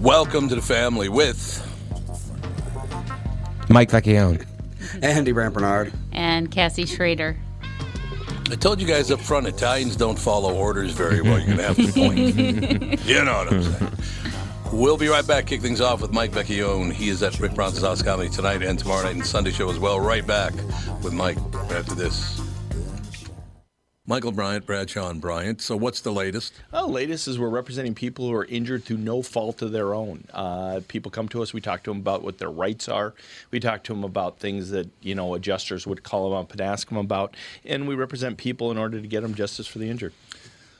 Welcome to the family with Mike Vecchione. Andy Rampernard. And Cassie Schrader. I told you guys up front, Italians don't follow orders very well. You're going to have to point. you know what I'm saying. We'll be right back. Kick things off with Mike Vecchione. He is at Rick Bronson's House Comedy tonight and tomorrow night and Sunday show as well. Right back with Mike after this. Michael Bryant, Bradshaw and Bryant. So what's the latest? Well, latest is we're representing people who are injured through no fault of their own. Uh, people come to us. We talk to them about what their rights are. We talk to them about things that you know adjusters would call them up and ask them about, and we represent people in order to get them justice for the injured.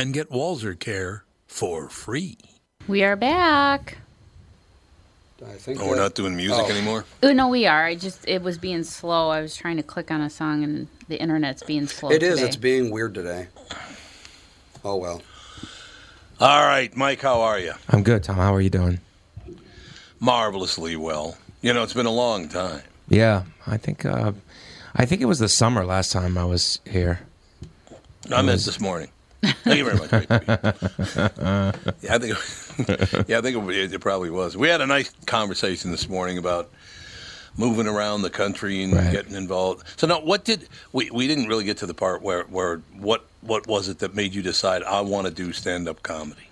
and get Walser Care for free. We are back. I think Oh, we're that- not doing music Oh. anymore? Oh no, we are. I just it was being slow. I was trying to click on a song and the internet's being slow. It is. today. It's being weird today. Oh well. All right, Mike, how are you? I'm good, Tom. How are you doing? Marvelously well. You know, it's been a long time. Yeah, I think uh, I think it was the summer last time I was here. I meant this morning. Thank you very much. Yeah, I think. yeah, I think it, it probably was. We had a nice conversation this morning about moving around the country and Right. getting involved. So now, what did we? We didn't really get to the part where where what what was it that made you decide I want to do stand up comedy?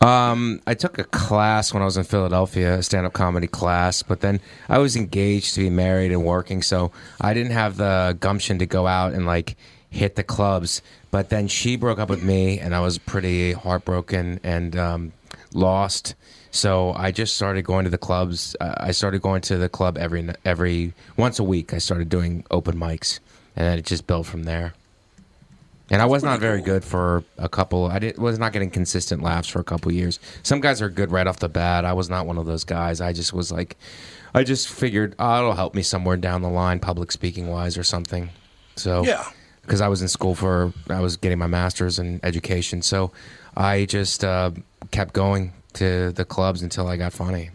Um, I took a class when I was in Philadelphia, a stand-up comedy class, but then I was engaged to be married and working, so I didn't have the gumption to go out and like hit the clubs. But then she broke up with me, and I was pretty heartbroken and um, lost. So I just started going to the clubs. Uh, I started going to the club every every once a week. I started doing open mics, and then it just built from there. And I was not very good for a couple. I did, was not getting consistent laughs for a couple years. Some guys are good right off the bat. I was not one of those guys. I just was like, I just figured oh, it'll help me somewhere down the line, public speaking wise or something. So Yeah. Because I was in school for I was getting my master's in education, so I just uh, kept going to the clubs until I got funny.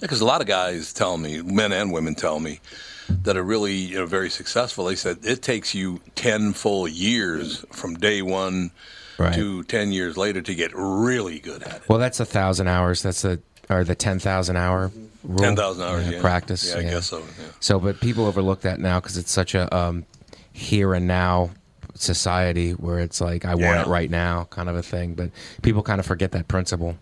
Because a lot of guys tell me, men and women tell me, that are really you know, very successful. They said it takes you ten full years from day one Right. to ten years later to get really good at it. Well, that's a thousand hours. That's the or the ten thousand hour rule. Ten thousand hours, yeah, practice. Yeah, I guess so. Yeah. So, but people overlook that now because it's such a um, here and now society where it's like I want it right now kind of a thing. But people kind of forget that principle.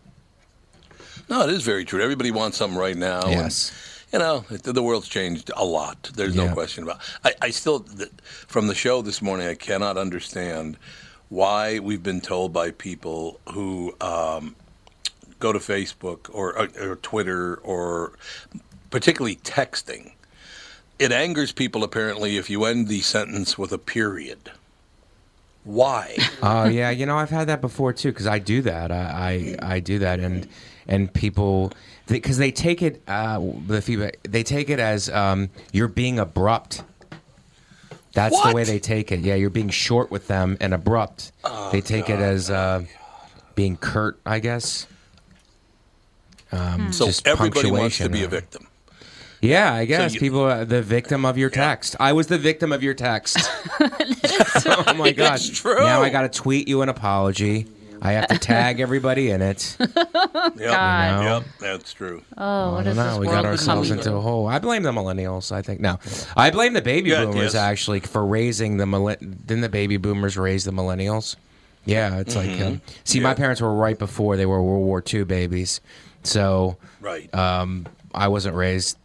No, it is very true. Everybody wants something right now. and, Yes. you know, the world's changed a lot. There's no question about. I, I still, from the show this morning, I cannot understand why we've been told by people who um, go to Facebook or, or, or Twitter or particularly texting. It angers people apparently if you end the sentence with a period. Why? Oh yeah, you know I've had that before too because I do that. I, I I do that and and people because they, take it uh, the feedback they take it as um, you're being abrupt. That's the way they take it. Yeah, you're being short with them and abrupt. Oh, they take it as uh, being curt, I guess. Um, So everybody wants to be a uh, victim. Yeah, I guess you- people are the victim of your text. I was the victim of your text. oh my god! It's true. Now I got to tweet you an apology. I have to tag everybody in it. Yep. God. No. Yep, that's true. Oh, what I is don't this know. We world got ourselves becoming? into a hole. I blame the millennials. I think no, I blame the baby Yeah, boomers yes. actually for raising the millen. Didn't the baby boomers raise the millennials? Yeah, it's like um, see, my. Yeah. parents were right before they were World War II babies, so Right. um, I wasn't raised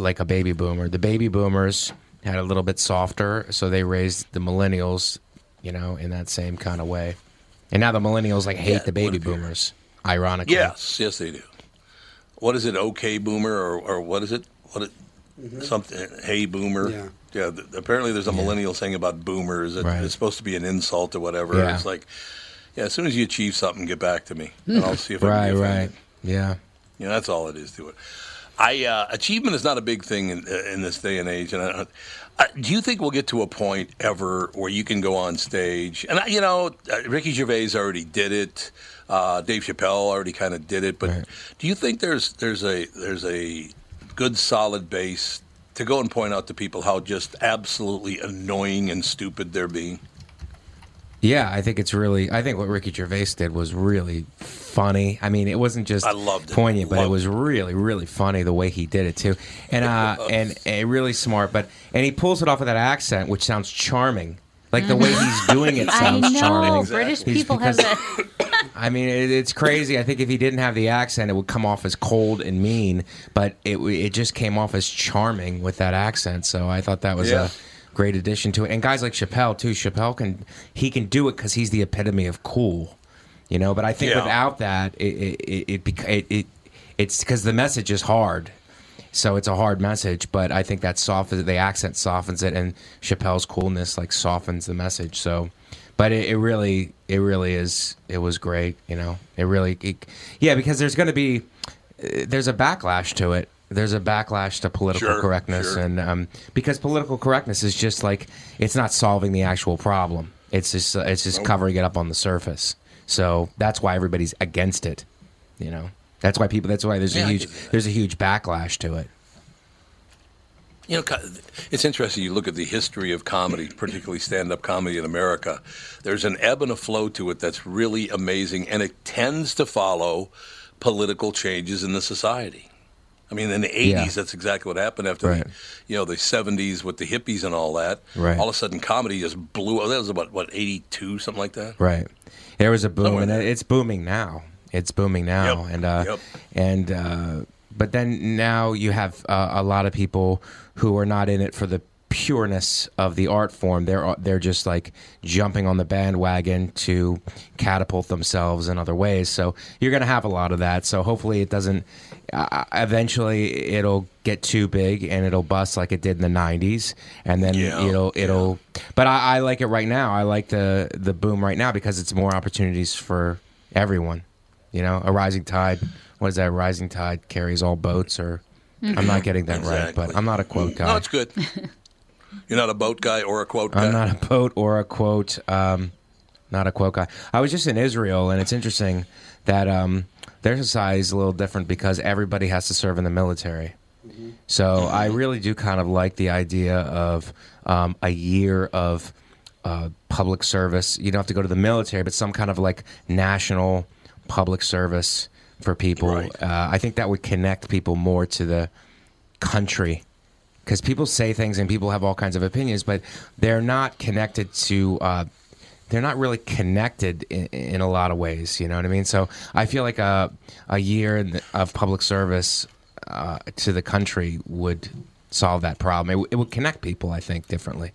like a baby boomer. The baby boomers had a little bit softer, so they raised the millennials, you know, in that same kind of way. And now the millennials like hate Yeah, the baby what if you're- boomers. Ironically, yes, yes, they do. What is it? Okay, boomer, or, or what is it? What it? Mm-hmm. Something? Hey, boomer. Yeah. Yeah. th- apparently, there's a millennial saying about boomers. It, Right. It's supposed to be an insult or whatever. Yeah. It's like, yeah. As soon as you achieve something, get back to me, hmm. and I'll see if I right, can be right, offended. yeah. You know, that's all it is to it. I uh, achievement is not a big thing in, in this day and age, and I, I, do you think we'll get to a point ever where you can go on stage? And I, you know, uh, Ricky Gervais already did it. Uh, Dave Chappelle already kind of did it. But Right. do you think there's there's a there's a good solid base to go and point out to people how just absolutely annoying and stupid they're being? Yeah, I think it's really. I think what Ricky Gervais did was really funny. I mean, it wasn't just I loved it. poignant, but it was really, really funny the way he did it too, and uh, and, and really smart. But and he pulls it off with that accent, which sounds charming. Like the way he's doing it I sounds know. charming. British He's people have because- that. I mean, it, it's crazy. I think if he didn't have the accent, it would come off as cold and mean. But it w- it just came off as charming with that accent. So I thought that was Yeah. a great addition to it. And guys like Chappelle too. Chappelle can he can do it because he's the epitome of cool, you know. But I think Yeah. without that, it it it, it, it, it it's because the message is hard. So it's a hard message, but I think that softens the accent softens it, and Chappelle's coolness like softens the message. So, but it, it really, it really is. It was great, you know. It really, it, yeah, because there's going to be, uh, there's a backlash to it. There's a backlash to political Sure, correctness, sure. and um, because political correctness is just like it's not solving the actual problem. It's just, uh, it's just covering it up on the surface. So that's why everybody's against it. You know, that's why people. That's why there's Yeah, a huge, there's a huge backlash to it. You know, it's interesting. You look at the history of comedy, particularly stand-up comedy in America. There's an ebb and a flow to it that's really amazing, and it tends to follow political changes in the society. I mean, in the '80s, Yeah. that's exactly what happened after Right. the, you know, the '70s with the hippies and all that. Right. All of a sudden, comedy just blew. up. That was about what '82, something like that. Right. There was a boom, Somewhere and there. it's booming now. It's booming now, Yep, and uh, yep. and uh, but then now you have uh, a lot of people who are not in it for the pureness of the art form. They're uh, they're just like jumping on the bandwagon to catapult themselves in other ways. So you're going to have a lot of that. So hopefully it doesn't. Uh, uh, eventually, it'll get too big and it'll bust like it did in the '90s, and then Yeah, it'll it'll. But I, I like it right now. I like the the boom right now because it's more opportunities for everyone. You know, a rising tide. What is that? Rising tide carries all boats, or I'm not mm-hmm. getting that right, but I'm not a quote guy. No, it's good. You're not a boat guy or a quote guy. I'm not a boat or a quote. Um, not a quote guy. I was just in Israel, and it's interesting that um, their society is a little different because everybody has to serve in the military. So I really do kind of like the idea of um, a year of uh, public service. You don't have to go to the military, but some kind of like national public service for people. Right. Uh, I think that would connect people more to the country because people say things and people have all kinds of opinions, but they're not connected to. Uh, they're not really connected in, in a lot of ways. You know what I mean? So I feel like a a year of public service uh, to the country would solve that problem. It, it would connect people, I think, differently.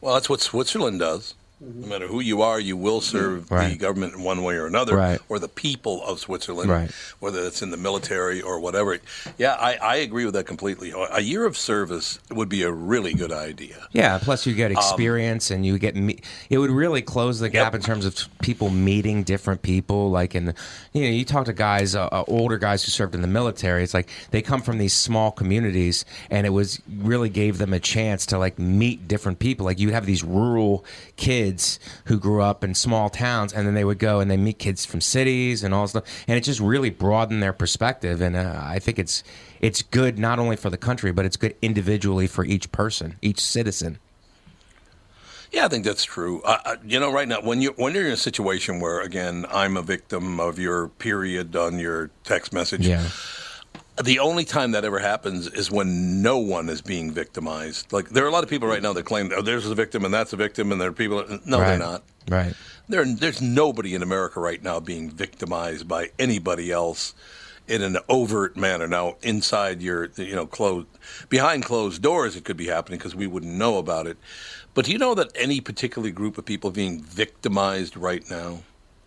Well, that's what Switzerland does. No matter who you are, you will serve the government in one way or another, Right. or the people of Switzerland, Right. whether it's in the military or whatever. Yeah, I, I agree with that completely. A year of service would be a really good idea. Yeah, plus you Um, get experience and you get me- it would really close the gap Yep. in terms of people meeting different people like in the, you know you talk to guys uh, uh, older guys who served in the military it's like they come from these small communities and it was really gave them a chance to like meet different people like you have these rural kids who grew up in small towns and then they would go and they meet kids from cities and all stuff. And it just really broadened their perspective. And uh, I think it's it's good not only for the country but it's good individually for each person each citizen. Yeah, I think that's true. Uh, you know, right now, when you when you're in a situation where, again, I'm a victim of your period on your text message, yeah the only time that ever happens is when no one is being victimized. Like there are a lot of people right now that claim, "Oh, there's a victim and that's a victim," and there are people. No, they're not. Right. There, there's nobody in America right now being victimized by anybody else in an overt manner. Now, inside your, you know, closed, behind closed doors, it could be happening because we wouldn't know about it. But do you know that any particular group of people being victimized right now?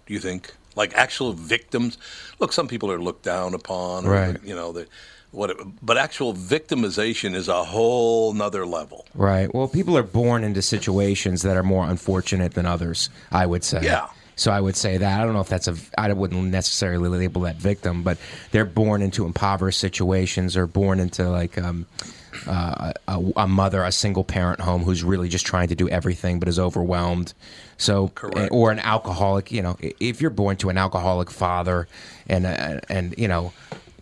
Do you think, like actual victims? Look, some people are looked down upon, or, Right. You know, the, what? But actual victimization is a whole nother level. Right. Well, people are born into situations that are more unfortunate than others. I would say. Yeah. So I would say that I don't know if that's a I wouldn't necessarily label that victim, but they're born into impoverished situations or born into like um, uh, a, a mother, a single parent home who's really just trying to do everything but is overwhelmed. So Correct. or an alcoholic. You know, if you're born to an alcoholic father and uh, and you know,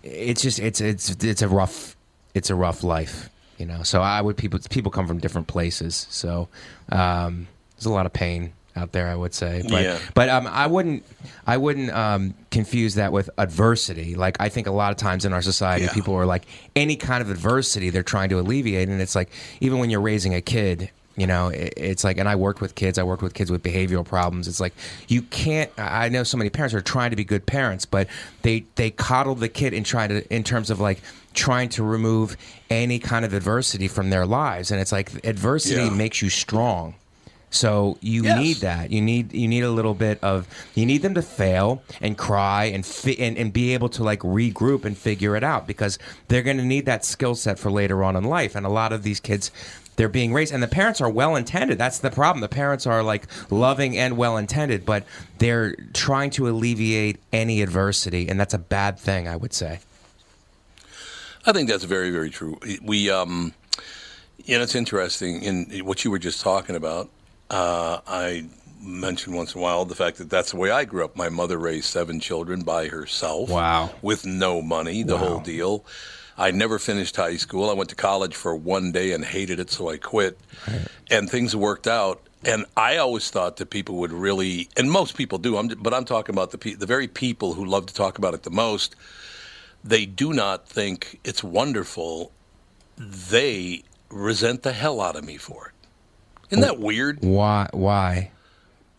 it's just it's it's it's a rough it's a rough life. You know, so I would people people come from different places. So um, there's a lot of pain out there. I would say, but Yeah. but um, I wouldn't I wouldn't um, confuse that with adversity. Like I think a lot of times in our society, Yeah. people are like any kind of adversity they're trying to alleviate, and it's like even when you're raising a kid. You know, it, it's like, and I worked with kids. I worked with kids with behavioral problems. It's like you can't. I know so many parents are trying to be good parents, but they they coddle the kid and try to in terms of like trying to remove any kind of adversity from their lives, and it's like adversity Yeah. makes you strong. So you Yes. need that. You need you need a little bit of you need them to fail and cry and fi- and, and be able to like regroup and figure it out because they're going to need that skill set for later on in life. And a lot of these kids they're being raised and the parents are well intended. That's the problem. The parents are like loving and well intended, but they're trying to alleviate any adversity and that's a bad thing, I would say. I think that's very, very true. We, um, you know, it's interesting in what you were just talking about. Uh, I mention once in a while the fact that that's the way I grew up. My mother raised seven children by herself. Wow. With no money, the whole deal. I never finished high school. I went to college for one day and hated it, so I quit. And things worked out. And I always thought that people would really, and most people do, I'm, but I'm talking about the pe- the very people who love to talk about it the most. They do not think it's wonderful. They resent the hell out of me for it. Isn't that weird? Why why?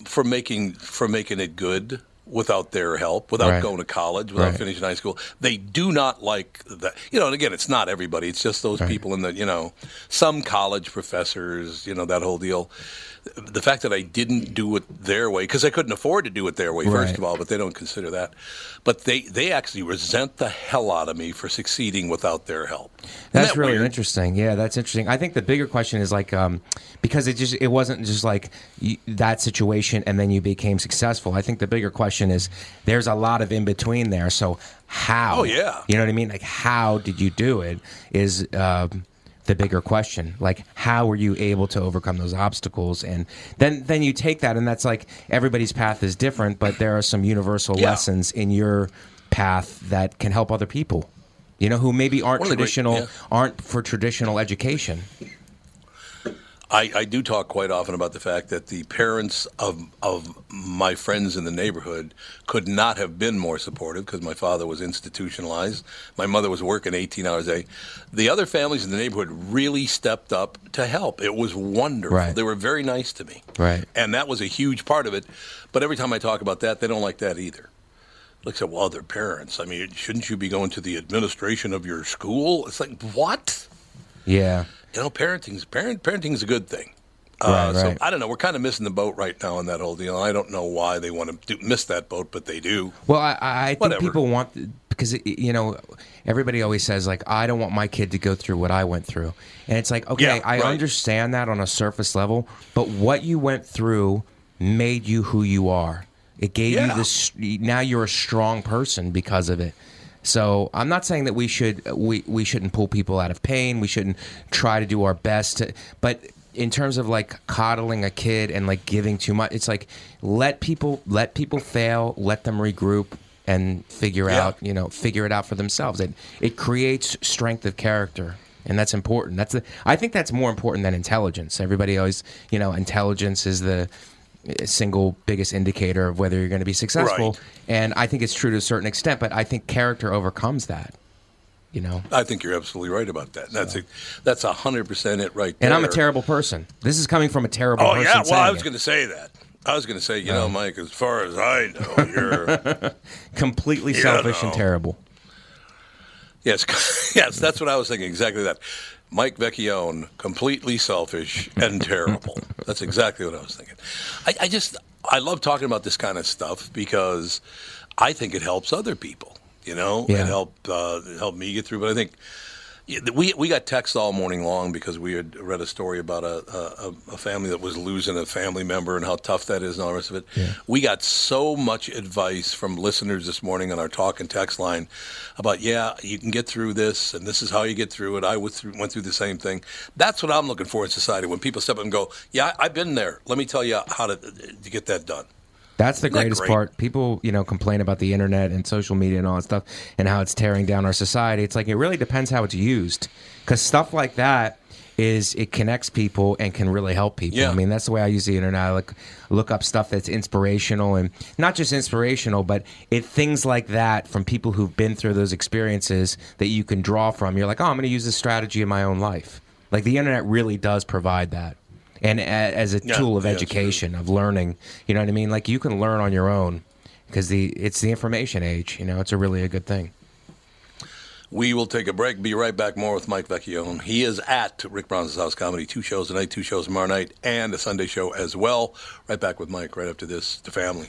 for making for making it good without their help, without Right. going to college, without Right. finishing high school. They do not like that. You know, and again, it's not everybody. It's just those people in the you know some college professors. You know that whole deal. The fact that I didn't do it their way because I couldn't afford to do it their way, first of all, but they don't consider that. But they they actually resent the hell out of me for succeeding without their help. Isn't That's that really weird? interesting. Yeah, that's interesting. I think the bigger question is like um, because it just it wasn't just like you, that situation and then you became successful. I think the bigger question is there's a lot of in between there. So how? Oh, yeah. You know what I mean? Like how did you do it? Is um, the bigger question. Like how were you able to overcome those obstacles? And then then you take that and that's like everybody's path is different, but there are some universal Yeah. lessons in your path that can help other people. You know, who maybe aren't the great- traditional yeah. aren't for traditional education. I, I do talk quite often about the fact that the parents of of my friends in the neighborhood could not have been more supportive because my father was institutionalized. My mother was working 18 hours a day. The other families in the neighborhood really stepped up to help. It was wonderful. Right. They were very nice to me. Right. And that was a huge part of it. But every time I talk about that, they don't like that either. Like I said, well, they're parents. I mean, shouldn't you be going to the administration of your school? It's like, what? Yeah. You know, parenting's parent parenting's a good thing. Uh, Right, So. I don't know. We're kind of missing the boat right now on that whole deal. I don't know why they want to do, miss that boat, but they do. Well, I, I think Whatever. people want because you know everybody always says like I don't want my kid to go through what I went through, and it's like okay, Yeah, I right. understand that on a surface level, but what you went through made you who you are. It gave Yeah. you this. Now you're a strong person because of it. So I'm not saying that we should we we shouldn't pull people out of pain. We shouldn't try to do our best to, but in terms of like coddling a kid and like giving too much, it's like let people let people fail, let them regroup and figure Yeah. out you know figure it out for themselves. It it creates strength of character. And that's important. That's the, I think that's more important than intelligence. Everybody always, you know, intelligence is the single biggest indicator of whether you're going to be successful. Right. And I think it's true to a certain extent, but I think character overcomes that. You know, I think you're absolutely right about that. That's a, that's a hundred percent it right there. and I'm a terrible person. This is coming from a terrible Oh person. yeah, well I was going to say that. I was going to say, you know, Mike, as far as I know, you're completely You selfish and terrible. yes, yes, that's what I was thinking. Exactly that. Mike Vecchione, completely selfish and terrible. That's exactly what I was thinking. I, I just I love talking about this kind of stuff because I think it helps other people. You know, Yeah. it helped uh, it helped me get through. But I think yeah, we we got texts all morning long because we had read a story about a, a, a family that was losing a family member and how tough that is and all the rest of it. We got so much advice from listeners this morning on our talk and text line about yeah, you can get through this and this is how you get through it. I went through, went through the same thing. That's what I'm looking for in society when people step up and go, yeah, I've been there. Let me tell you how to, to get that done. That's the Isn't that greatest great? part. People, you know, complain about the internet and social media and all that stuff and how it's tearing down our society. It's like it really depends how it's used. Because stuff like that is it connects people and can really help people. Yeah. I mean, that's the way I use the internet. I look look up stuff that's inspirational and not just inspirational, but it things like that from people who've been through those experiences that you can draw from. You're like, oh, I'm going to use this strategy in my own life. Like the internet really does provide that. And as a Yeah, tool of yeah, education, of learning, you know what I mean? Like you can learn on your own because the it's the information age. You know, it's a really a good thing. We will take a break. Be right back. More with Mike Vecchione. He is at Rick Bronson's House Comedy. Two shows tonight, two shows tomorrow night, and a Sunday show as well. Right back with Mike right after this. The family.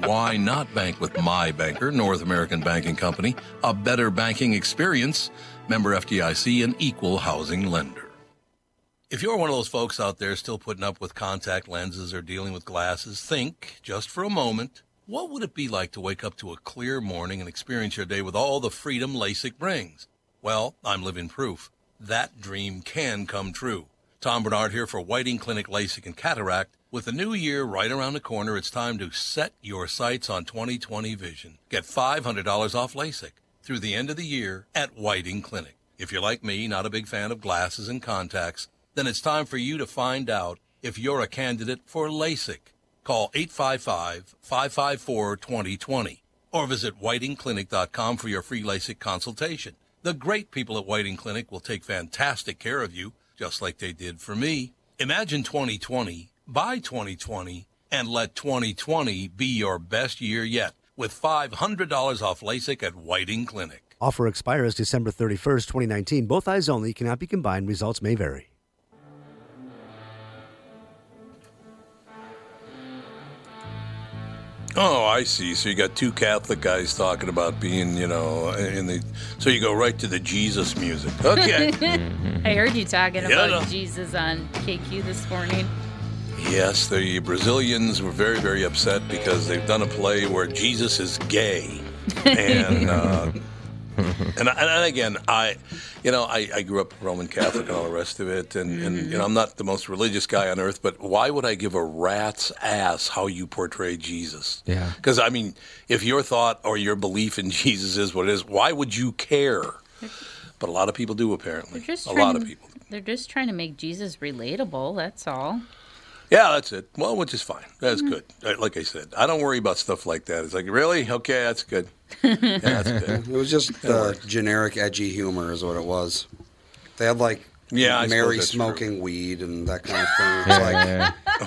Why not bank with my banker, North American Banking Company? A better banking experience. Member FDIC, an equal housing lender. If you're one of those folks out there still putting up with contact lenses or dealing with glasses, think just for a moment what would it be like to wake up to a clear morning and experience your day with all the freedom LASIK brings? Well, I'm living proof. That dream can come true. Tom Barnard here for Whiting Clinic LASIK and Cataract. With the new year right around the corner, it's time to set your sights on 2020 vision. Get $500 off LASIK through the end of the year at Whiting Clinic. If you're like me, not a big fan of glasses and contacts, then it's time for you to find out if you're a candidate for LASIK. Call 855-554-2020 or visit whitingclinic.com for your free LASIK consultation. The great people at Whiting Clinic will take fantastic care of you, just like they did for me. Imagine 2020, buy 2020, and let 2020 be your best year yet with $500 off LASIK at Whiting Clinic. Offer expires December 31st, 2019. Both eyes only cannot be combined. Results may vary. Oh, I see. So you got two Catholic guys talking about being, you know, in the. So you go right to the Jesus music. Okay. I heard you talking Yeah, about no. Jesus on KQ this morning. Yes, the Brazilians were very, very upset because they've done a play where Jesus is gay. and uh, and, and again, I, you know, I, I grew up Roman Catholic and all the rest of it, and, and you know, I'm not the most religious guy on earth, but why would I give a rat's ass how you portray Jesus? Yeah. Because I mean, if your thought or your belief in Jesus is what it is, why would you care? But a lot of people do, apparently. A lot to, of people. They're just trying to make Jesus relatable. That's all. Yeah, that's it. Well, which is fine. That's good. Uh, Like I said, I don't worry about stuff like that. It's like, really? Okay, that's good. Yeah, that's good. It was just uh, generic edgy humor, is what it was. They had like Yeah, I Mary that's smoking weed and that kind of thing. It's Yeah, like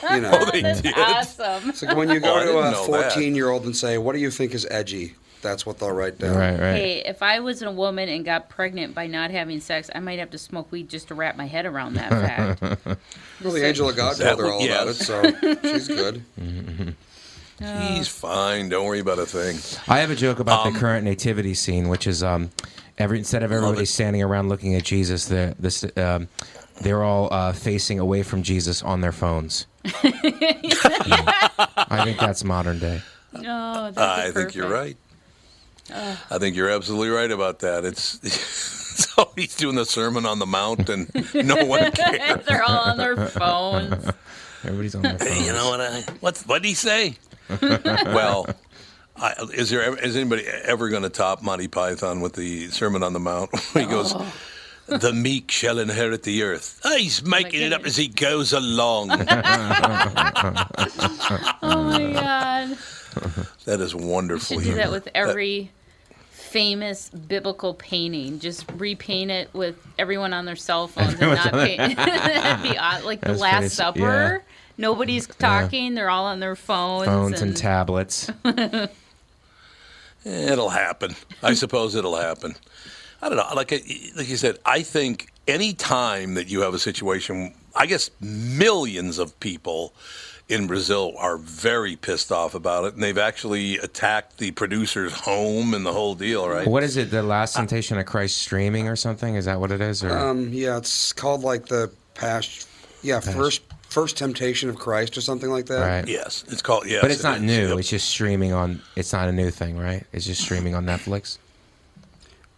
yeah. you know, Oh, they did. Awesome. it's like when you Oh, go to a know that. fourteen-year-old and say, "What do you think is edgy?" That's what they'll write down. Right, right. Hey, if I was a woman and got pregnant by not having sex, I might have to smoke weed just to wrap my head around that fact. Well, the angel of God told her what- all about it, so she's good. He's fine. Don't worry about a thing. I have a joke about Um, the current nativity scene, which is um, every instead of everybody standing around looking at Jesus, they're this, um, they're all uh, facing away from Jesus on their phones. I think that's modern day. No, that'd be I think you're perfect. Right. I think you're absolutely right about that. It's so he's doing the Sermon on the Mount, and no one cares. They're all on their phones. Everybody's on their phones. Hey, you know what I? What's what did he say? well, I, is there ever- is anybody ever going to top Monty Python with the Sermon on the Mount? he goes. The meek shall inherit the earth. Ah, he's making it up as he goes along. Oh my god. that is You wonderful. should do that with every famous biblical painting. Just repaint it with everyone on their cell phones and not paint. That'd be odd. Like the That's pretty Last s- Supper. Nobody's talking. They're all on their phones. phones and tablets. It'll happen. I suppose it'll happen. I don't know. Like like you said, I think any time that you have a situation, I guess millions of people in Brazil are very pissed off about it, and they've actually attacked the producer's home and the whole deal. Right? what is it? The Last Temptation of Christ streaming or something? Is that what it is? Or Um, yeah, it's called like the past. Yeah, first first temptation of Christ or something like that. right? Yes, it's called. Yes, But it's not is. new. Yep. It's just streaming on. It's not a new thing, right? It's just streaming on Netflix.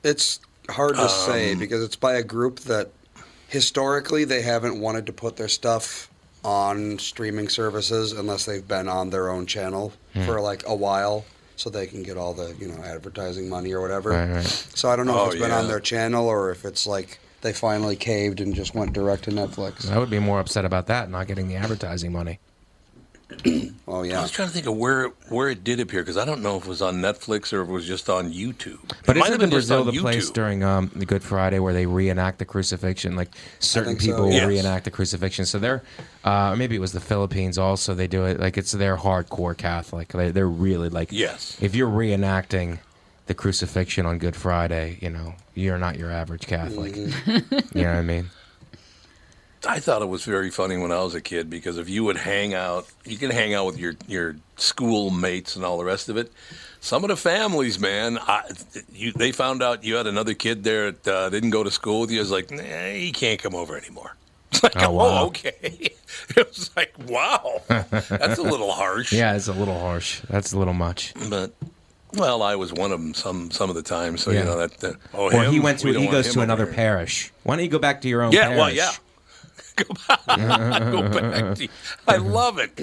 It's hard to Um, say because it's by a group that historically they haven't wanted to put their stuff on streaming services unless they've been on their own channel Hmm. for like a while so they can get all the, you know, advertising money or whatever. Right, right. So I don't know Oh, if it's been yeah. on their channel or if it's like they finally caved and just went direct to Netflix. I would be more upset about that, not getting the advertising money. Oh yeah. I was trying to think of where where it did appear because I don't know if it was on Netflix or if it was just on YouTube. But it might have been Brazil on the place during um, the Good Friday where they reenact the crucifixion? Like certain think so, people will yes. reenact the crucifixion. So they're, uh, maybe it was the Philippines also. They do it like it's their hardcore Catholic. They, they're really like, Yes. If you're reenacting the crucifixion on Good Friday, you know you're not your average Catholic. Mm-hmm. you know what I mean? I thought it was very funny when I was a kid because if you would hang out, you can hang out with your your school mates and all the rest of it. Some of the families, man, I, you, they found out you had another kid there that uh, didn't go to school with you. It's like, nah, he can't come over anymore. It's like, Oh, oh, okay. It was like, wow, that's a little harsh. Yeah, it's a little harsh. That's a little much. but well, I was one of them some some of the time. So Yeah. you know that. that oh, Or he went to We he goes to another here. parish. Why don't you go back to your own Yeah, parish? well, yeah. Go back. Go back to, I love it.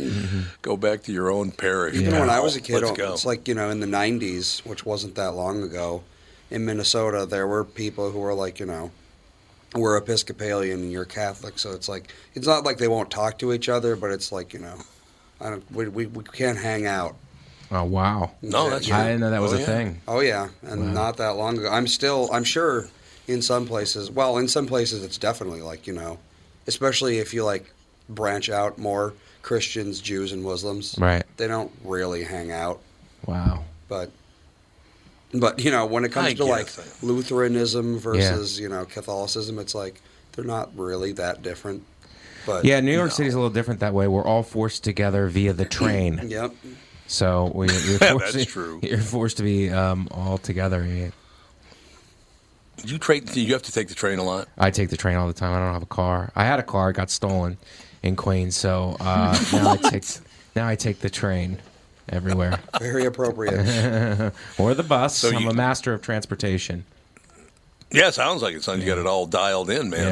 Go back to your own parish. Even now. when I was a kid, Let's go. it's like, you know, in the 90s, which wasn't that long ago, in Minnesota, there were people who were like, you know, we're Episcopalian and you're Catholic. So it's like, it's not like they won't talk to each other, but it's like, you know, I don't, we, we, we can't hang out. Oh wow. No, that's I didn't know that was Oh, a yeah. thing. Oh, yeah. And not that long ago. I'm still, I'm sure in some places, well, in some places, it's definitely like, you know, especially if you like branch out more Christians, Jews, and Muslims. Right. They don't really hang out. Wow. but but you know when it comes I to like guess. Lutheranism versus you know Catholicism, it's like they're not really that different. But Yeah, New York No. City's a little different that way. We're all forced together via the train. yep, So we, you're Yeah, forced that's to, true. You're forced to be um, all together. Yeah. you train. You have to take the train a lot. I take the train all the time. I don't have a car. I had a car, it got stolen in Queens. So uh, now I take now I take the train. everywhere. Very appropriate. or the bus. So I'm you- a master of transportation. Yeah, sounds like it. Sounds you got it all dialed in, man.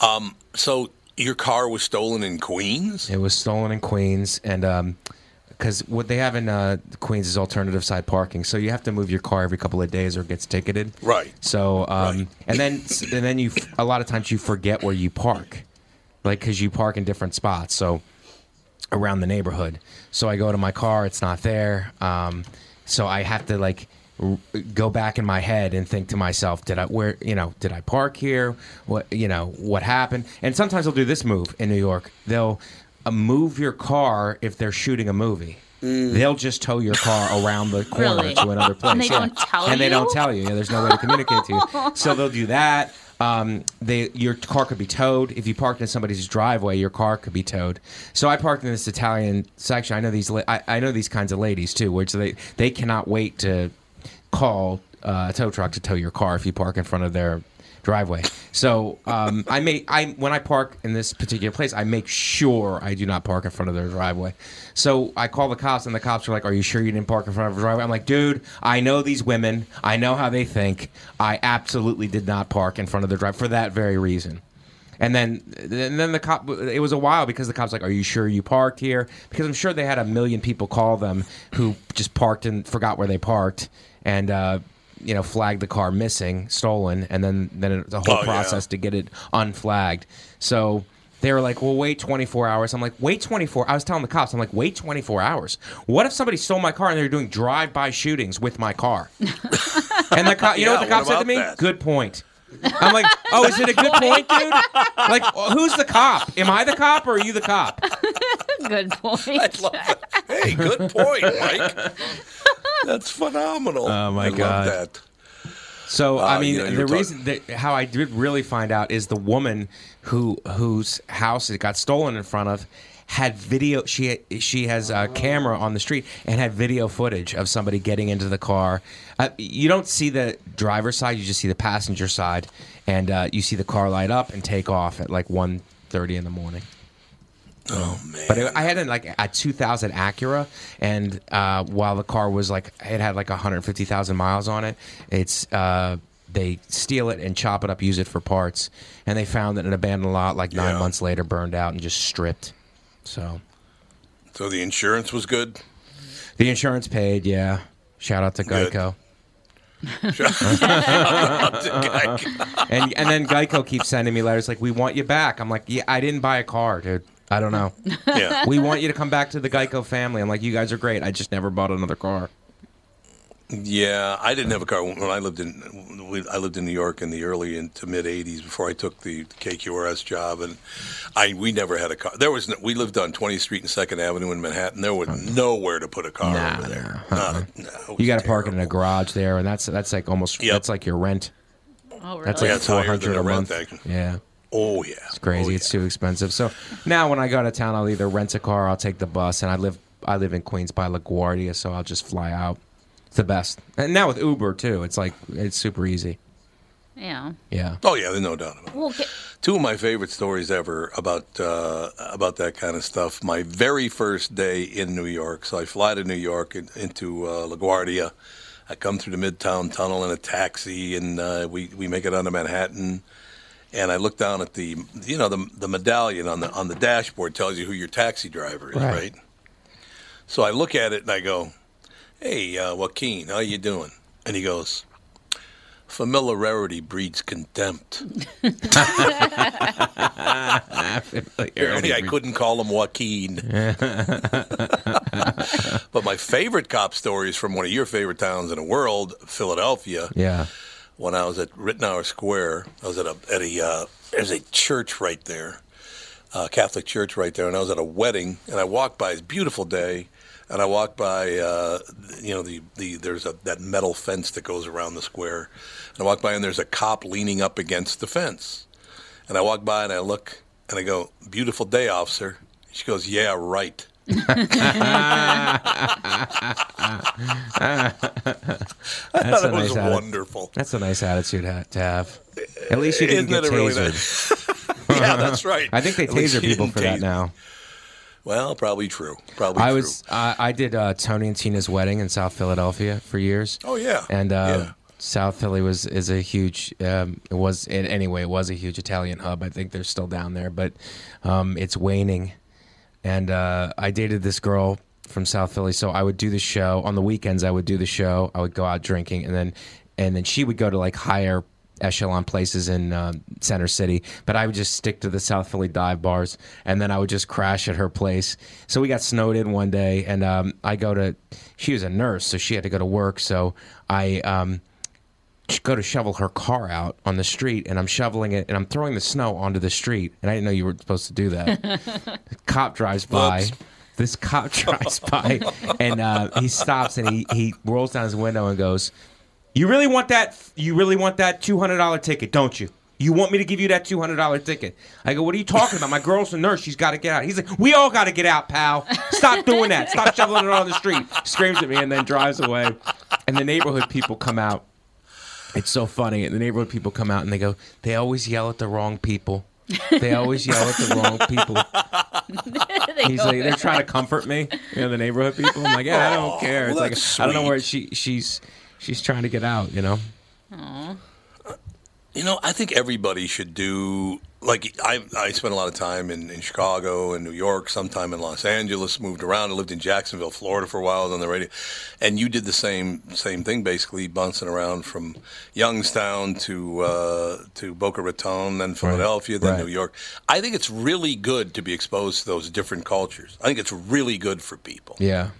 Yeah. So your car was stolen in Queens? It was stolen in Queens, and because what they have in uh, Queens is alternative side parking, so you have to move your car every couple of days or it gets ticketed. Right. So, um, Right. and then and then you a lot of times you forget where you park, like because you park in different spots. So around the neighborhood. So I go to my car, it's not there. Um, so I have to like r- go back in my head and think to myself, did I where you know did I park here? What you know what happened? And sometimes they'll do this move in New York. They'll move your car if they're shooting a movie. They'll just tow your car around the corner Really? to another place. And they yeah. don't tell you. And they don't tell you. Yeah, there's no way to communicate to you. So they'll do that. Um, they your car could be towed if you parked in somebody's driveway. Your car could be towed. So I parked in this Italian section. I know these. I, I know these kinds of ladies too, which they they cannot wait to call uh, a tow truck to tow your car if you park in front of their driveway. So um, I make I when I park in this particular place, I make sure I do not park in front of their driveway. So I call the cops, and the cops are like, "Are you sure you didn't park in front of a driveway?" I'm like, "Dude, I know these women. I know how they think. I absolutely did not park in front of their drive for that very reason." And then, and then the cop. It was a while because the cops like, "Are you sure you parked here?" Because I'm sure they had a million people call them who just parked and forgot where they parked, and uh, you know, flagged the car missing, stolen, and then then it's a whole Oh, yeah. process to get it unflagged. So they were like, "Well, wait 24 hours." I'm like, "Wait 24." I was telling the cops, "I'm like, wait 24 hours. What if somebody stole my car and they're doing drive-by shootings with my car?" and the cop, you know what the cop what said to me? that? Good point. I'm like, oh, is it a good point, dude? Like, who's the cop? Am I the cop or are you the cop? Good point. Hey, good point, Mike. That's phenomenal. Oh, my I love God. that. So Uh, I mean, you know, the reason that how I did really find out is the woman who whose house it got stolen in front of had video. She she has a camera on the street and had video footage of somebody getting into the car. Uh, you don't see the driver's side; you just see the passenger side, and uh, you see the car light up and take off at like 1.30 in the morning. Oh man. But it, I had like a 2000 Acura, and uh, while the car was like it had like 150,000 miles on it, it's uh, they steal it and chop it up, use it for parts, and they found it in an abandoned lot like nine Yeah. months later, burned out and just stripped. So so the insurance was good. the insurance paid, yeah. Shout out to Geico. And and then Geico keeps sending me letters like, "We want you back." I'm like, "Yeah, I didn't buy a car, dude. I don't know. yeah. we want you to come back to the Geico family." I'm like, "You guys are great. I just never bought another car." Yeah, I didn't have a car when I lived in. We, I lived in New York in the early into mid '80s before I took the KQRS job, and I we never had a car. There was no, we lived on 20th Street and Second Avenue in Manhattan. There was nowhere to put a car Nah, over there. nah, Not a- uh-uh. no, You got to park it in a garage there, and that's that's like almost Yep. that's like your rent. Oh, really? That's like it's higher four hundred a month. rent. Yeah, Oh yeah, it's crazy. Oh, It's too expensive. So now when I go to town, I'll either rent a car, or I'll take the bus, and I live I live in Queens by LaGuardia, so I'll just fly out. It's the best. And now with Uber too, it's like it's super easy. yeah. Yeah. Oh yeah, there's no doubt about it. Well, okay. Two of my favorite stories ever about uh, about that kind of stuff. My very first day in New York. So I fly to New York in, into uh, LaGuardia. I come through the Midtown Tunnel in a taxi, and uh, we we make it onto Manhattan. And I look down at the you know the the medallion on the on the dashboard tells you who your taxi driver is, Right. right? So I look at it and I go, "Hey, uh, Joaquin, how you doing?" And he goes. Familiarity breeds contempt. Apparently, I couldn't call him Joaquin. but my favorite cop story is from one of your favorite towns in the world, Philadelphia. Yeah. When I was at Rittenhouse Square, I was at a at a uh, there's a church right there, a Catholic church right there, and I was at a wedding, and I walked by. It's beautiful day, and I walked by, uh, you know, the, the there's a that metal fence that goes around the square, and I walked by, and there's a cop leaning up against the fence, and I walk by and I look and I go, "Beautiful day, officer." She goes, "Yeah, right." I That's thought a it was nice attitude. wonderful. That's a nice attitude ha- to have. At least you didn't Isn't get it really tasered. yeah, that's right. I think they taser people for that now. Well, probably true. Probably I true. was I I did uh, Tony and Tina's wedding in South Philadelphia for years. Oh, yeah. and uh, Yeah. South Philly was is a huge. Um, it was in, anyway. It was a huge Italian hub. I think they're still down there, but um, it's waning. And uh, I dated this girl from South Philly, so I would do the show on the weekends. I would do the show. I would go out drinking, and then and then she would go to like higher echelon places in uh, Center City, but I would just stick to the South Philly dive bars, and then I would just crash at her place. So we got snowed in one day, and um, I go to. She was a nurse, so she had to go to work. So I um, go to shovel her car out on the street, and I'm shoveling it, and I'm throwing the snow onto the street, and I didn't know you were supposed to do that. cop drives by. Whoops. This cop drives by, and uh, he stops, and he he rolls down his window and goes, "You really want that? You really want that two hundred dollar ticket, don't you?" You want me to give you that two hundred dollar ticket? I go. What are you talking about? My girl's a nurse. She's got to get out. He's like, we all got to get out, pal. Stop doing that. Stop shoveling it on the street. Screams at me and then drives away. And the neighborhood people come out. It's so funny. And the neighborhood people come out and they go, they always yell at the wrong people. They always yell at the wrong people. They He's go like, they're trying to comfort me. You know, the neighborhood people. I'm like, yeah, I don't care. It's well, like that's I don't know where she she's she's trying to get out. You know. You know, I think everybody should do like I. I spent a lot of time in, in Chicago and New York, sometime in Los Angeles. Moved around. I lived in Jacksonville, Florida for a while. I was on the radio, and you did the same same thing, basically bouncing around from Youngstown to uh, to Boca Raton, then Philadelphia, then Right. New York. I think it's really good to be exposed to those different cultures. I think it's really good for people. Yeah,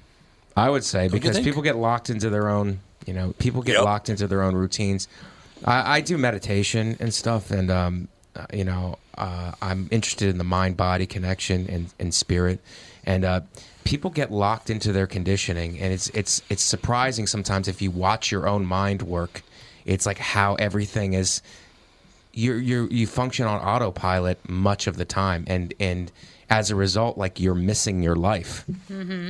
I would say you because people get locked into their own, you know, people get Yep. locked into their own routines. I, I do meditation and stuff, and um, uh, you know, uh, I'm interested in the mind body connection and, and spirit, and uh, people get locked into their conditioning, and it's it's it's surprising sometimes if you watch your own mind work. It's like how everything is you you you function on autopilot much of the time and and as a result like you're missing your life.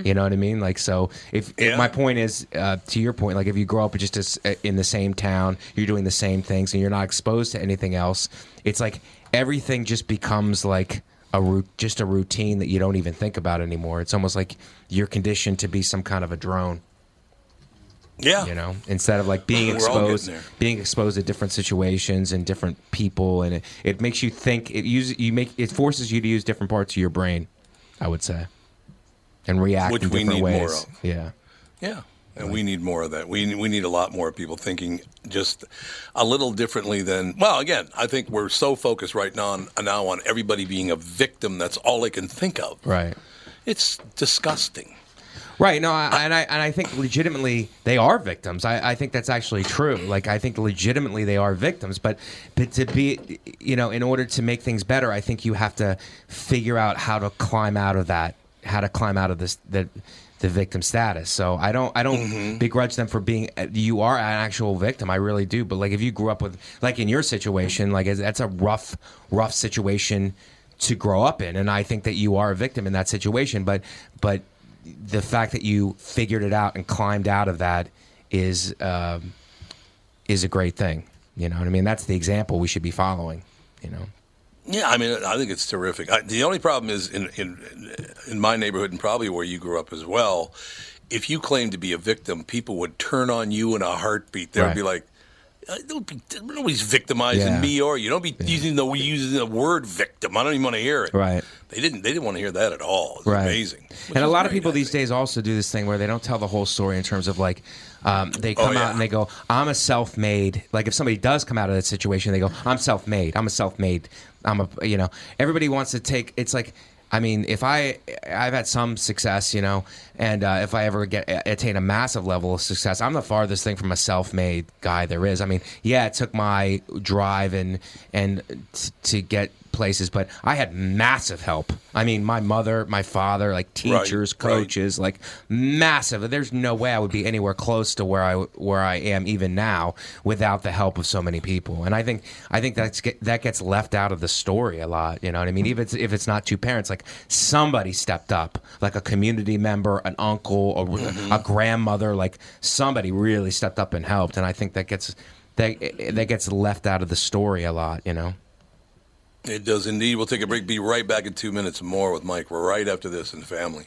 You know what i mean? Like so if, if my point is uh, to your point like if you grow up just as, uh, in the same town you're doing the same things and you're not exposed to anything else it's like everything just becomes like a root just a routine that you don't even think about anymore. It's almost like you're conditioned to be some kind of a drone Yeah, you know instead of like being We're exposed being exposed to different situations and different people and it, it makes you think it use you make it forces you to use different parts of your brain i would say and react Which in we different need ways more of. yeah Yeah, and we need more of that. We we need a lot more people thinking just a little differently than. Well, again, I think we're so focused right now on, now on everybody being a victim. That's all they can think of. right It's disgusting. Right. No, I, and I and I think legitimately they are victims. I, I think that's actually true. Like I think legitimately they are victims. But but to be, you know, in order to make things better, I think you have to figure out how to climb out of that, how to climb out of this the the victim status. So I don't I don't mm-hmm. begrudge them for being. Uh, you are an actual victim. I really do. But like if you grew up with like in your situation, like that's a rough rough situation to grow up in, and I think that you are a victim in that situation. But but the fact that you figured it out and climbed out of that is um, is a great thing. You know what I mean? That's the example we should be following. You know. Yeah, I mean, I think it's terrific. I, the only problem is in, in in my neighborhood and probably where you grew up as well. If you claim to be a victim, people would turn on you in a heartbeat. They would Right. be like, "Uh, "Don't be nobody's victimizing Yeah. me or you. Don't be using the using the word victim. I don't even want to hear it." Right. They didn't. They didn't want to hear that at all. It's Right. amazing. And a lot of people these days also do this thing where they don't tell the whole story in terms of like um, they come Oh, yeah. out and they go, "I'm a self-made." Like if somebody does come out of that situation, they go, "I'm self-made. I'm a self-made. I'm a you know." Everybody wants to take. It's like. I mean, if I I've had some success, you know, and uh, if I ever get attain a massive level of success, I'm the farthest thing from a self-made guy there is. I mean, yeah, it took my drive and and t- to get places, but I had massive help. I mean, my mother, my father, like teachers, right. coaches, like massive. There's no way I would be anywhere close to where I where I am even now without the help of so many people. And I think I think that's that gets left out of the story a lot. You know what I mean? Even if it's, if it's not two parents, like somebody stepped up, like a community member, an uncle, a, a grandmother, like somebody really stepped up and helped. And I think that gets that that gets left out of the story a lot. You know. It does indeed. We'll take a break. Be right back in two minutes more with Mike. We're right after this in the family.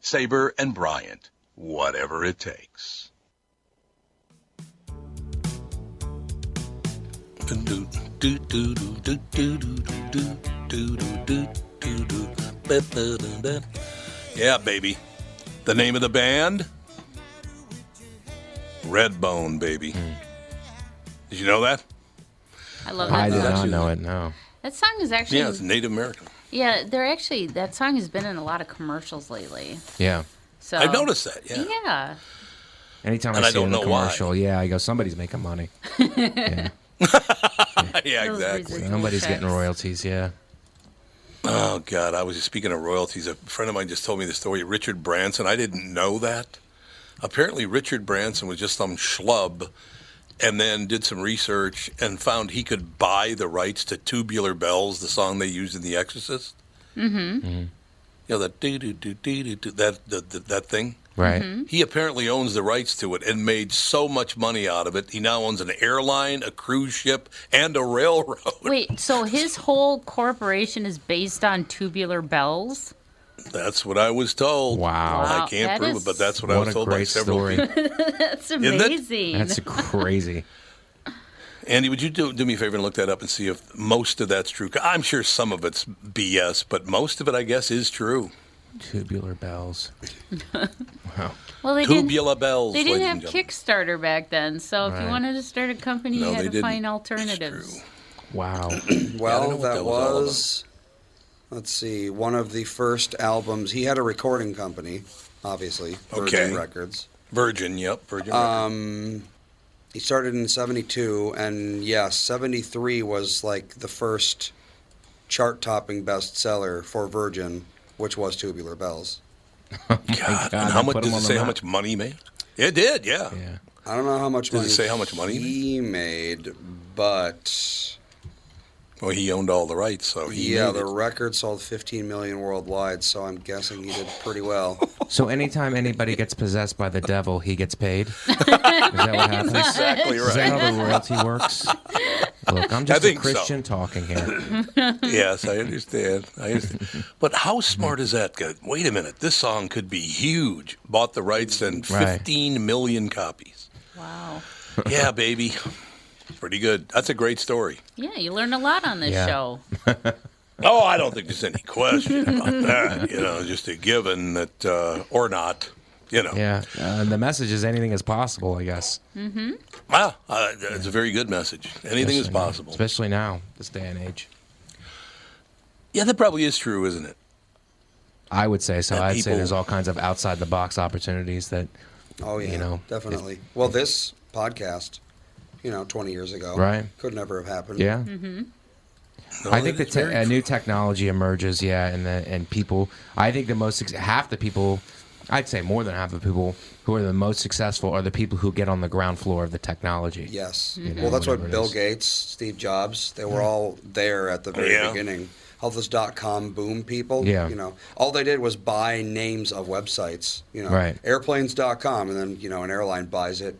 Sabre and Bryant, whatever it takes. Yeah, baby. The name of the band? Redbone, baby. Hmm. Did you know that? I love that I did song. not know it. No. That song is actually Yeah, it's Native American. Yeah. They're actually that song has been in a lot of commercials lately. Yeah. So I've noticed that, yeah. Yeah. Anytime And I I see it don't in a know why. commercial, yeah, I go, somebody's making money. yeah, Those exactly. residual Somebody's getting royalties, yeah. Oh God, I was just speaking of royalties. A friend of mine just told me the story. of Richard Branson. I didn't know that. Apparently, Richard Branson was just some schlub, and then did some research and found he could buy the rights to "Tubular Bells," the song they used in The Exorcist. Mm-hmm. You know that do do do do do do that the, the, that thing. Right. He apparently owns the rights to it and made so much money out of it. He now owns an airline, a cruise ship, and a railroad. Wait, so his whole corporation is based on tubular bells? That's what I was told. Wow. Wow. I can't that prove is- it, but that's what, I was a told by great several story. people. That's it? amazing. That's crazy. Andy, would you do, do me a favor and look that up and see if most of that's true? I'm sure some of it's BS, but most of it, I guess, is true. Tubular bells. wow. well, they didn't. Tubular bells. They didn't have. Kickstarter back then, so if you wanted to start a company, No, you had to didn't. find It's alternatives. true. Wow. Well, that, that was was, let's see, one of the first albums. He had a recording company, obviously, Virgin Okay. Records. Virgin, yep, Virgin. Um, he started in 72, and yeah, 73 was like the first chart topping bestseller for Virgin, which was Tubular Bells. God, God, and how much put does him it say? How much money he made? It did, yeah. Yeah. I don't know how much Does it money say how much money he he made, but Well, he owned all the rights, so he yeah, made the it. record sold 15 million worldwide, so I'm guessing he did pretty well. So anytime anybody gets possessed by the devil, he gets paid. Is that what happens? exactly right. Is that how the royalty works? Look, I'm just a think so. Christian talking here. yes, I understand. I understand. But how smart is that guy? Wait a minute. This song could be huge. Bought the rights and Right. 15 million copies. Wow. Yeah, baby. Pretty good. That's a great story. Yeah, you learn a lot on this Yeah. show. Oh, I don't think there's any question about that. You know, just a given that, uh, or not. You know, Yeah. Uh, the message is anything is possible, I guess. wow, uh, it's a very good message. Anything is Especially now- possible. Especially now, this day and age. Yeah, that probably is true, isn't it? I would say so. And I'd say there's all kinds of outside the box opportunities that Oh yeah, You know, definitely. Well, this podcast, you know, 20 years ago, Right. could never have happened. yeah. Mm-hmm. No, I think that that is te- a new technology emerges, yeah, and the, and people. I think the most ex- half the people I'd say more than half the people who are the most successful are the people who get on the ground floor of the technology. Yes. Mm-hmm. You know, well, that's what Bill is. Gates, Steve Jobs, they were all there at the very Yeah. beginning. All those dot com boom people, Yeah. you know, all they did was buy names of websites, you know, Right. airplanes.com, and then, you know, an airline buys it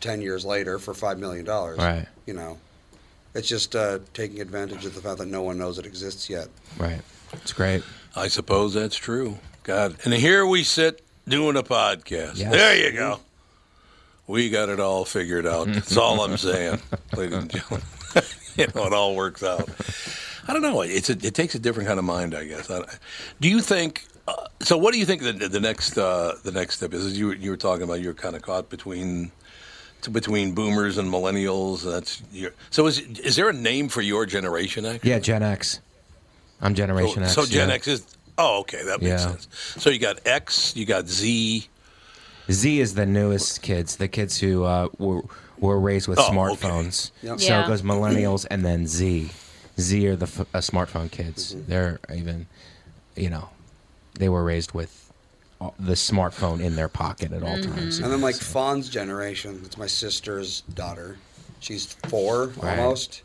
10 years later for $5 million. Right. You know, it's just uh, taking advantage of the fact that no one knows it exists yet. Right. It's great. I suppose that's true. God. And here we sit doing a podcast. Yes. There you go. We got it all figured out. That's all I'm saying, ladies and gentlemen. you know, it all works out. I don't know. It's a, it takes a different kind of mind, I guess. I, do you think? Uh, so, what do you think the, the next uh, the next step is? As you were- you were talking about, you're kind of caught between to between boomers and millennials. That's your, so. Is is there a name for your generation? Actually, Yeah, Gen X. I'm Generation X. so Gen yeah. X is. Oh, okay, that makes Yeah. sense. So you got X, you got Z. Z is the newest kids, the kids who uh, were were raised with Oh, okay. smartphones. Yep. So Yeah. it goes millennials and then Z. Z are the f- uh, smartphone kids. Mm-hmm. They're even, you know, they were raised with all- the smartphone in their pocket at all Mm-hmm. times. And then, like, Fawn's generation, it's my sister's daughter. She's four Right. almost.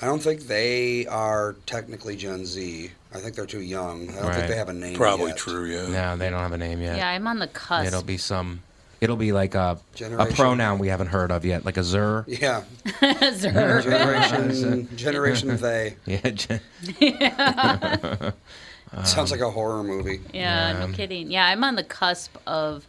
I don't think they are technically Gen Z. I think they're too young. I don't Right. think they have a name. Probably yet. true. Yeah. No, they don't have a name yet. Yeah, I'm on the cusp. It'll be some. It'll be like a, a pronoun we haven't heard of yet, like a zer. Yeah, Zer. generation, generation they. Yeah, gen- Sounds like a horror movie. Yeah, Yeah. no kidding. Yeah, I'm on the cusp of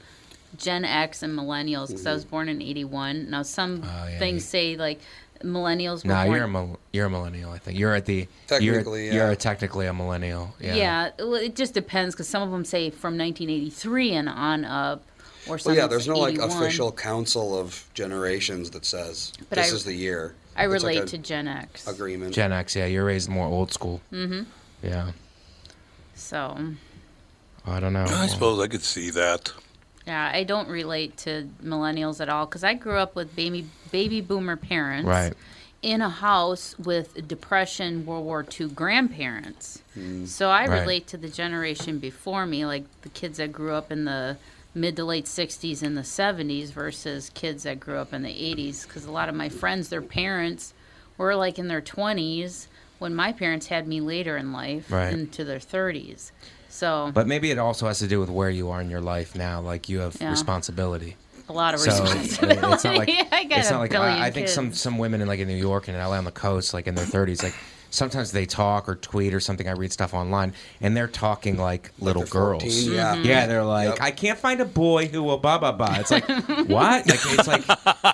Gen X and millennials because I was born in '81. Now, some Oh, yeah, things you- say like millennials were no, born. you're a mil- you're a millennial. I think you're at the Technically, you're, yeah. you're technically a millennial. Yeah. yeah. well, it just depends because some of them say from 1983 and on up, or some. Well, yeah, there's no like official council of generations that says But this I- is the year. I It's relate a to Gen X. agreement. Gen X. Yeah, you're raised more old school. Mm-hmm. Yeah. So, I don't know. I suppose I could see that. yeah, I don't relate to millennials at all because I grew up with baby baby boomer parents. Right. in a house with Depression, World War II grandparents. Hmm. So I Right. relate to the generation before me, like the kids that grew up in the mid to late 60s and the 70s versus kids that grew up in the 80s. Because a lot of my friends, their parents were like in their 20s when my parents had me later in life Right. into their 30s. So But maybe it also has to do with where you are in your life now. Like you have Yeah. responsibility. a lot of So responsibility. it's not like I it's not like I, I think some kids. some women in like in New York and in LA on the coast, like in their thirties, like sometimes they talk or tweet or something. I read stuff online and they're talking like little they're girls. 14, yeah. Mm-hmm. Yeah, they're like, Yep. I can't find a boy who will blah blah blah. It's like what? Like it's like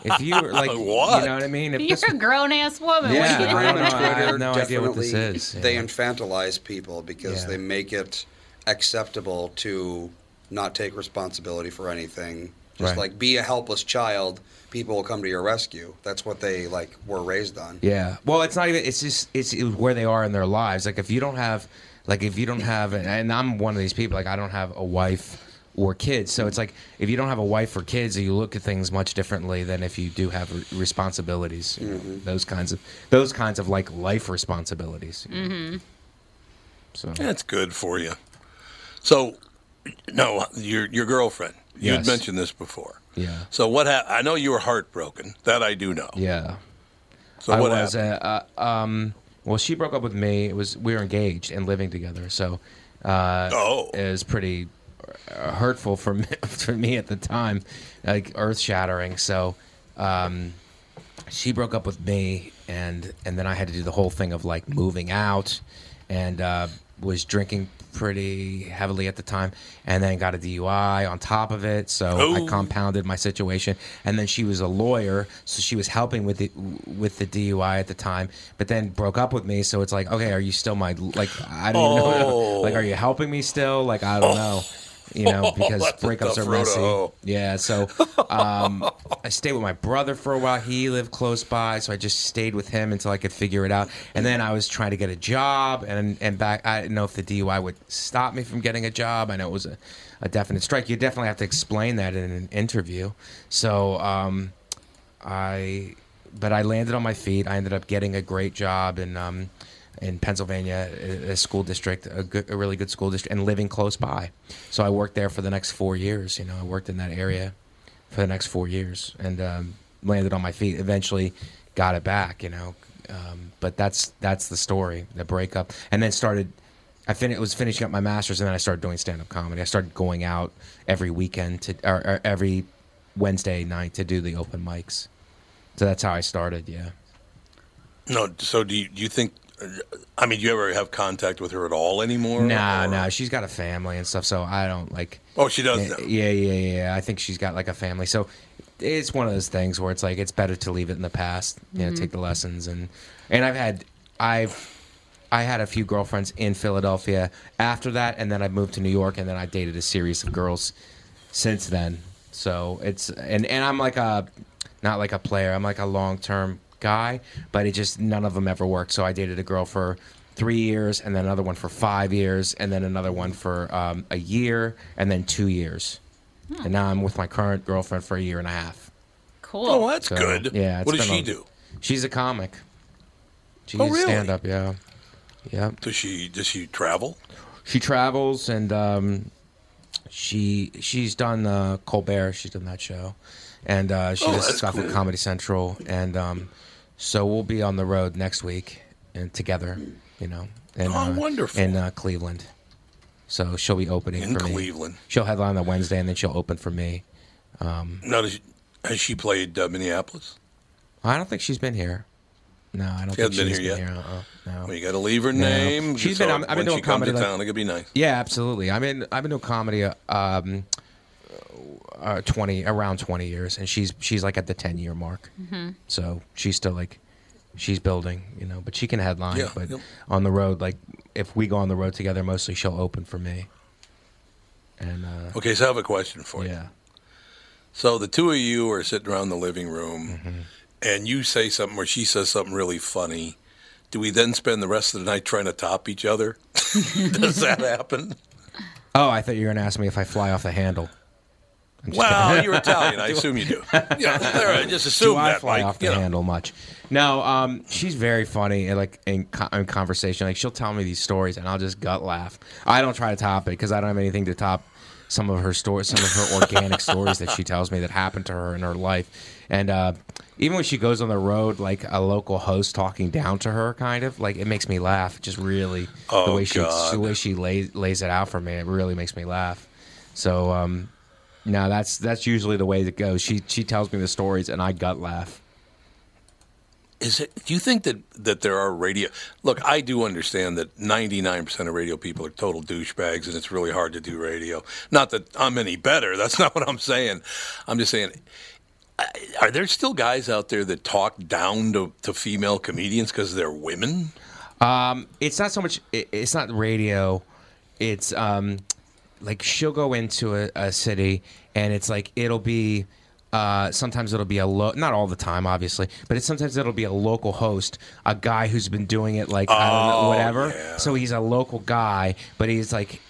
if you were like, What? you know what I mean? If You're this, a grown ass woman. Yeah, What do you I don't know. I have no idea what this definitely- is. They Yeah. infantilize people because Yeah. they make it acceptable to not take responsibility for anything. Just Right. like be a helpless child, people will come to your rescue. That's what they like were raised on. Yeah. Well, it's not even. It's just it's where they are in their lives. Like if you don't have, like if you don't have, and- and I'm one of these people. Like I don't have a wife or kids. So it's like if you don't have a wife or kids, you look at things much differently than if you do have re- responsibilities. You know, Those kinds of those kinds of like life responsibilities. Mm-hmm. So That's good for you. So, no, your your girlfriend. You had mentioned this before. Yeah, So what happened? I know you were heartbroken. That I do know. yeah. So I what was. happened? Uh, uh, um, well, she broke up with me. It was we were engaged and living together. So uh, Oh. it was pretty uh, hurtful for me, for me at the time, like earth shattering. So um, she broke up with me, and and then I had to do the whole thing of like moving out, and uh, was drinking pretty heavily at the time, and then got a DUI on top of it. So I Oh. compounded my situation, and then she was a lawyer, so she was helping with the with the DUI at the time, but then broke up with me. So it's like, okay, are you still my like? I don't even know. Oh. Like, are you helping me still? Like, I don't oh. know. You know, because That's a breakups are messy. Yeah, so um, I stayed with my brother for a while. He lived close by, so I just stayed with him until I could figure it out. And then I was trying to get a job, and and back. I didn't know if the DUI would stop me from getting a job. I know it was a, a definite strike. You definitely have to explain that in an interview. So um, I, but I landed on my feet. I ended up getting a great job and um, in Pennsylvania, a, school district, a, good, a really good school district, and living close by. So I worked there for the next four years. You know, I worked in that area for the next four years and um, landed on my feet. Eventually, got it back. You know, um, but that's that's the story, the breakup, and then started. I fin- was finishing up my masters, and then I started doing stand up comedy. I started going out every weekend to or, or every Wednesday night to do the open mics. So that's how I started. Yeah. No, so do you, do you think? I mean, do you ever have contact with her at all anymore? Nah, or- nah. She's got a family and stuff, so I don't like. Oh, she does. Yeah, now. yeah, yeah, yeah. I think she's got like a family, so it's one of those things where it's like it's better to leave it in the past. You know, take the mm-hmm. lessons and and I've had I've I had a few girlfriends in Philadelphia after that, and then I moved to New York, and then I dated a series of girls since then. So it's and and I'm like a not like a player. I'm like a long term guy, but it just none of them ever worked. So I dated a girl for three years, and then another one for five years, and then another one for um, a year, and then two years. And now I'm with my current girlfriend for a year and a half. Cool. Oh, that's So, good. Yeah. What does she a- do? She's a comic. She's Oh, really? stand up. Yeah. Yeah. Does she does she travel? She travels and um, she she's done uh, Colbert. She's done that show, and uh, she Oh, does that's stuff cool. at Comedy Central. And um, so we'll be on the road next week and together, you know. In, Oh, uh, wonderful. In uh, Cleveland. So she'll be opening In for me. Cleveland. She'll headline on the Wednesday, and then she'll open for me. Now, does she, has she played uh, Minneapolis? I don't think she's been here. No, I don't She think hasn't been she's here been yet? here. Uh-uh, no. Well, you got to leave her No. name. She's so been- I'm- I've been doing she comes comedy to like- town, it could be nice. Yeah, absolutely. I mean, I've been doing comedy uh, um, uh, twenty around twenty years, and she's she's like at the ten year mark. So she's still like she's building, you know. But she can headline. Yeah, but yep. on the road, like if we go on the road together, mostly she'll open for me. And uh, Okay, so I have a question for you. yeah, So the two of you are sitting around the living room, Mm-hmm. and you say something or she says something really funny. Do we then spend the rest of the night trying to top each other? Does that happen? Oh, I thought you were going to ask me if I fly off the handle. Well, you're Italian. I assume you do. Yeah, just assume do I that, fly Mike. off the You know. handle much? No, um, she's very funny. And like in, co- in conversation, like she'll tell me these stories, and I'll just gut laugh. I don't try to top it because I don't have anything to top some of her stories, some of her organic stories that she tells me that happened to her in her life. And uh, even when she goes on the road, like a local host talking down to her, kind of like it makes me laugh. Just really the Oh, way she the way she lays lays it out for me, it really makes me laugh. So um, no, that's that's usually the way it goes. She she tells me the stories, and I gut laugh. Is it? Do you think that that there are radio? Look, I do understand that ninety nine percent of radio people are total douchebags, and it's really hard to do radio. Not that I'm any better. That's not what I'm saying. I'm just saying. Are there still guys out there that talk down to, to female comedians because they're women? Um, it's not so much. It, it's not radio. It's um, like she'll go into a, a city, and it's like it'll be. Uh, sometimes it'll be a lo- not all the time, obviously, but it's sometimes it'll be a local host, a guy who's been doing it like I don't know Oh, whatever. yeah. So he's a local guy, but he's like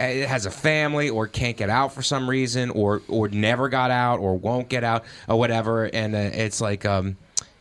it has a family or can't get out for some reason or or never got out or won't get out or whatever and uh, it's like um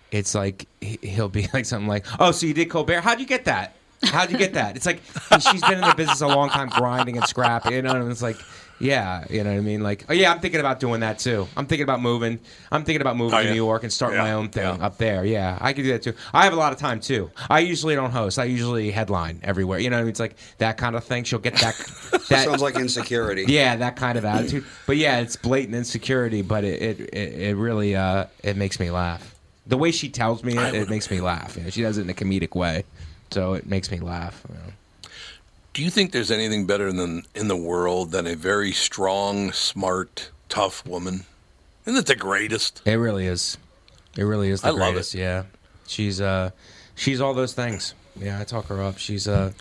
it's like he- he'll be like something like oh so you did colbert how'd you get that how'd you get that? It's like she's been in the business a long time grinding and scrapping you know and it's like yeah you know what i mean? Like oh yeah i'm thinking about doing that too. I'm thinking about moving. I'm thinking about moving Oh, to new york and starting Yeah, my own thing yeah. up there. Yeah i could do that too. I have a lot of time too. I usually don't host. I usually headline everywhere. You know what i mean? It's like that kind of thing. She'll get that that Sounds like insecurity. yeah, that kind of attitude. But yeah, it's blatant insecurity, but it it, it, it really uh, it makes me laugh. The way she tells me it, it makes me laugh. You know, she does it in a comedic way, so it makes me laugh. you know. Do you think there's anything better than in the world than a very strong, smart, tough woman? Isn't it the greatest? It really is. It really is the I greatest. Yeah, she's uh, she's all those things. Yeah, I talk her up. She's uh,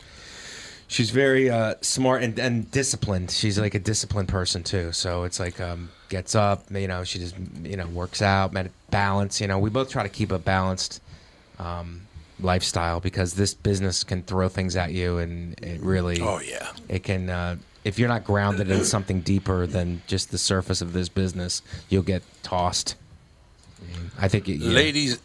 she's very uh, smart and, and disciplined. She's like a disciplined person too. So it's like um, gets up, you know, she just you know works out, balance. You know, we both try to keep a balanced um, lifestyle because this business can throw things at you, and it really Oh yeah. it can. Uh, if you're not grounded in something deeper than just the surface of this business, you'll get tossed. I think, it, yeah. Ladies,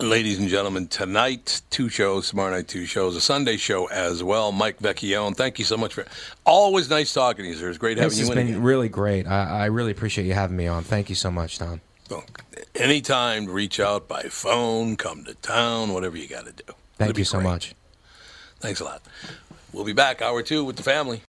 Ladies and gentlemen, tonight, two shows, tomorrow night, two shows, a Sunday show as well. Mike Vecchione, thank you so much for always nice talking to you, sir. It's great having This you has been again. really great. I, I really appreciate you having me on. Thank you so much, Tom. Anytime, reach out by phone, come to town, whatever you got to do. Thank It'll you so much. Thanks a lot. We'll be back, hour two, with the family.